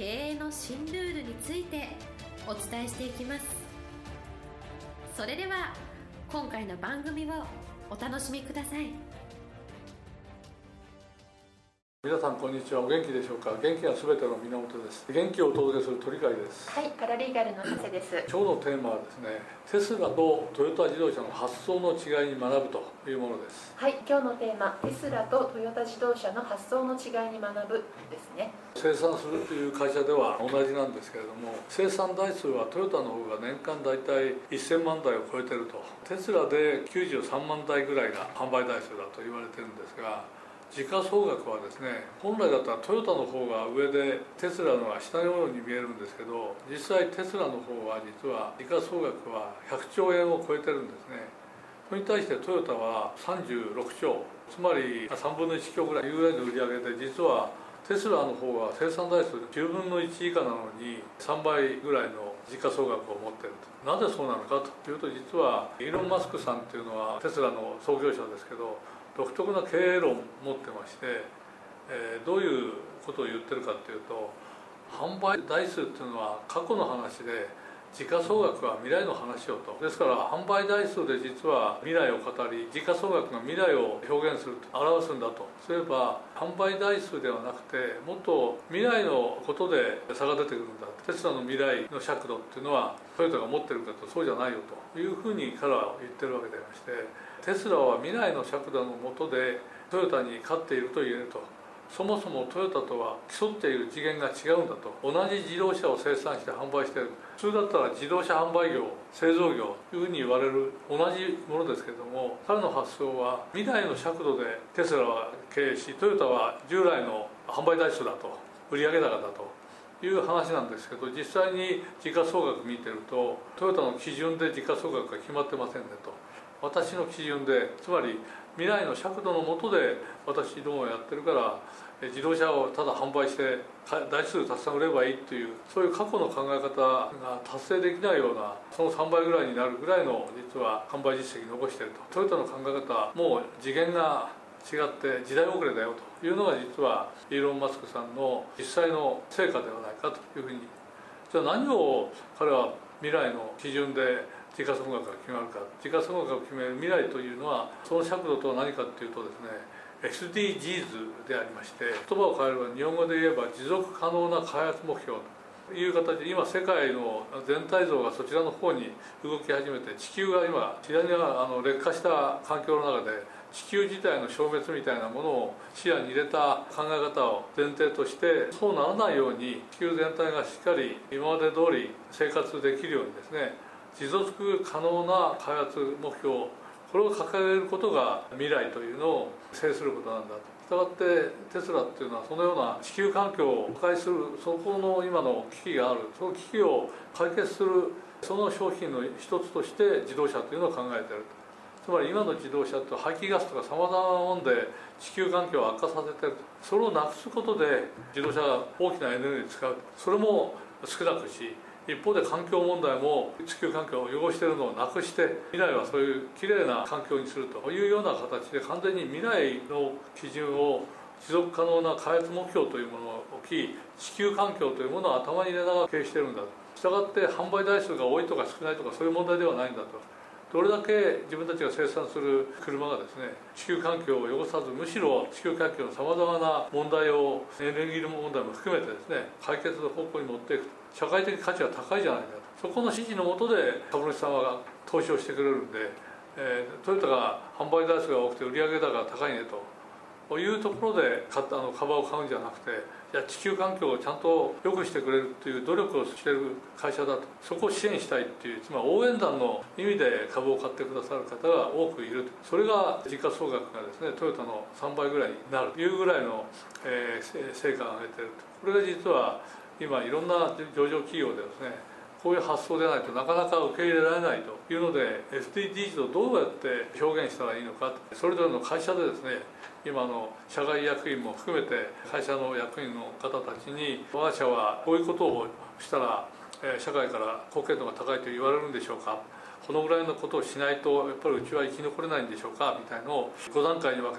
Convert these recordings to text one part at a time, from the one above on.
経営の新ルールについてお伝えしていきます。それでは今回の番組をお楽しみください。皆さんこんにちは。お元気でしょうか？元気がすべての源です。元気をお届けする鳥飼です。はいパラリーガルの長谷です。今日のテーマはですねテスラとトヨタ自動車の発想の違いに学ぶというものです。はい今日のテーマテスラとトヨタ自動車の発想の違いに学ぶですね。生産するという会社では同じなんですけれども生産台数はトヨタの方が年間大体1000万台を超えてると。テスラで93万台ぐらいが販売台数だと言われてるんですが時価総額はですね本来だったらトヨタの方が上でテスラのが下のように見えるんですけど実際テスラの方は実は時価総額は100兆円を超えてるんですね。それに対してトヨタは36兆つまり3分の1強ぐらい。ぐらいの売り上げで実はテスラの方は生産台数10分の1以下なのに3倍ぐらいの時価総額を持っていると。なぜそうなのかというと実はイーロン・マスクさんっていうのはテスラの創業者ですけど独特な経営論持ってまして、えー、どういうことを言ってるかっていうと販売台数っていうのは過去の話で時価総額は未来の話をと。ですから販売台数で実は未来を語り時価総額が未来を表現すると表すんだと。そういえば販売台数ではなくてもっと未来のことで差が出てくるんだ。テスラの未来の尺度っていうのはトヨタが持ってるかとそうじゃないよと。いうふうに彼は言ってるわけでありましてテスラは未来の尺度のもとでトヨタに勝っていると言えると。そもそもトヨタとは競っている次元が違うんだと。同じ自動車を生産して販売している。普通だったら自動車販売業製造業というふうに言われる同じものですけれども彼の発想は未来の尺度でテスラは経営しトヨタは従来の販売台数だと売上高だと。いう話なんですけど実際に時価総額見てるとトヨタの基準で時価総額が決まってませんねと。私の基準でつまり未来の尺度のもとで私どもをやってるから自動車をただ販売して台数たくさん売ればいいというそういう過去の考え方が達成できないようなその3倍ぐらいになるぐらいの実は販売実績残してると。トヨタの考え方もう次元が違って時代遅れだよというのが実はイーロン・マスクさんの実際の成果ではないかというふうに。じゃあ何を彼は未来の基準で時価総額が決まるか時価総額を決める未来というのはその尺度とは何かっていうとですね SDGs でありまして言葉を変えれば日本語で言えば持続可能な開発目標と。いう形で今世界の全体像がそちらの方に動き始めて地球が今次第にはあの劣化した環境の中で地球自体の消滅みたいなものを視野に入れた考え方を前提としてそうならないように地球全体がしっかり今まで通り生活できるようにですね持続可能な開発目標これを掲げることが未来というのを制することなんだと。したがってテスラっていうのはそのような地球環境を破壊するそこの今の危機がある。その危機を解決するその商品の一つとして自動車というのを考えていると。つまり今の自動車って排気ガスとかさまざまなもので地球環境を悪化させてるそれをなくすことで自動車が大きなエネルギーを使う。それも少なくし一方で環境問題も地球環境を汚してるのをなくして未来はそういうきれいな環境にするというような形で完全に未来の基準を持続可能な開発目標というものを置き地球環境というものを頭に入れながら経営してるんだと。したがって販売台数が多いとか少ないとかそういう問題ではないんだと。どれだけ自分たちが生産する車がですね地球環境を汚さずむしろ地球環境のさまざまな問題をエネルギー問題も含めてですね解決の方向に持っていくと。社会的価値が高いじゃないかと。そこの指示のもとで株主様が投資をしてくれるんで、えー、トヨタが販売台数が多くて売上高が高いねと。いうところで買ったあの株を買うんじゃなくていや地球環境をちゃんと良くしてくれるという努力をしている会社だと。そこを支援したいっていうつまり応援団の意味で株を買ってくださる方が多くいるそれが時価総額がですねトヨタの3倍ぐらいになる。というぐらいの、えー、成果を上げてると。これが実は今いろんな上場企業でですねこういう発想でないとなかなか受け入れられないというので SDGs をどうやって表現したらいいのかそれぞれの会社でですね今の社外役員も含めて会社の役員の方たちに我が社はこういうことをしたら社会から貢献度が高いと言われるんでしょうか。このぐらいのことをしないとやっぱりうちは生き残れないんでしょうか？みたいのを5段階に分け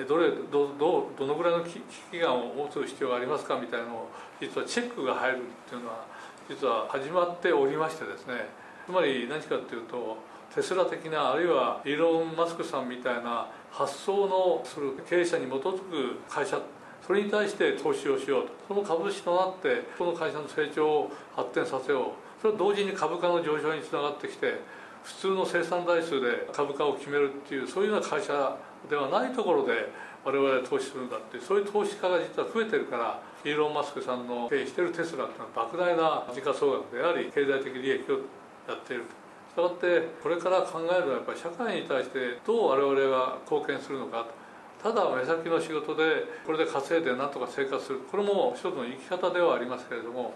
てどれどどどのぐらいの危機感を持つ必要がありますか？みたいなのを実はチェックが入るっていうのは実は始まっておりましてですね。つまり何かっていうとテスラ的なあるいはイーロン・マスクさんみたいな発想のする経営者に基づく会社それに対して投資をしようと。その株主となってこの会社の成長を発展させよう。それは同時に株価の上昇につながってきて普通の生産台数で株価を決めるっていうそういうような会社ではないところで我々は投資するんだってそういう投資家が実は増えてるからイーロン・マスクさんの経営してるテスラっていうのは莫大な時価総額であり経済的利益をやっていると。したがってこれから考えるのはやっぱり社会に対してどう我々が貢献するのかただ目先の仕事でこれで稼いで何とか生活する。これも一つの生き方ではありますけれども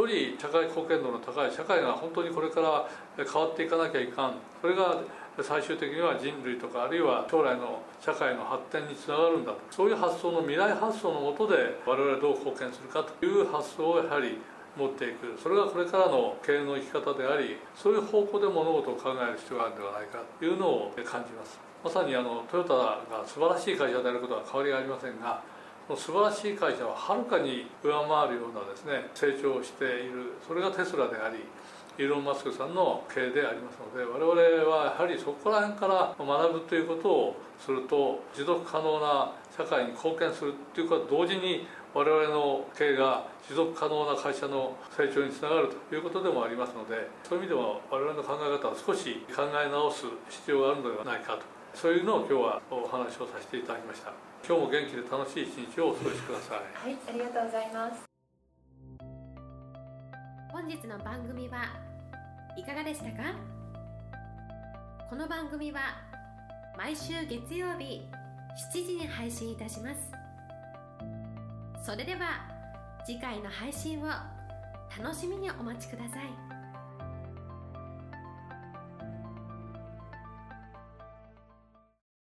より社会貢献度の高い社会が本当にこれから変わっていかなきゃいかん。それが最終的には人類とかあるいは将来の社会の発展につながるんだと。そういう発想の未来発想のもとで我々どう貢献するかという発想をやはり持っていく。それがこれからの経営の生き方でありそういう方向で物事を考える必要があるんではないかというのを感じます。まさにあのトヨタが素晴らしい会社であることは変わりがありませんが素晴らしい会社ははるかに上回るようなですね成長をしているそれがテスラでありイーロン・マスクさんの経営でありますので我々はやはりそこら辺から学ぶということをすると持続可能な社会に貢献するということと同時に我々の経営が持続可能な会社の成長につながるということでもありますのでそういう意味では我々の考え方を少し考え直す必要があるのではないかとそういうのを今日はお話をさせていただきました。今日も元気で楽しい一日をお過ごしくださいはいありがとうございます本日の番組はいかがでしたか？この番組は毎週月曜日7時に配信いたしますそれでは次回の配信を楽しみにお待ちください。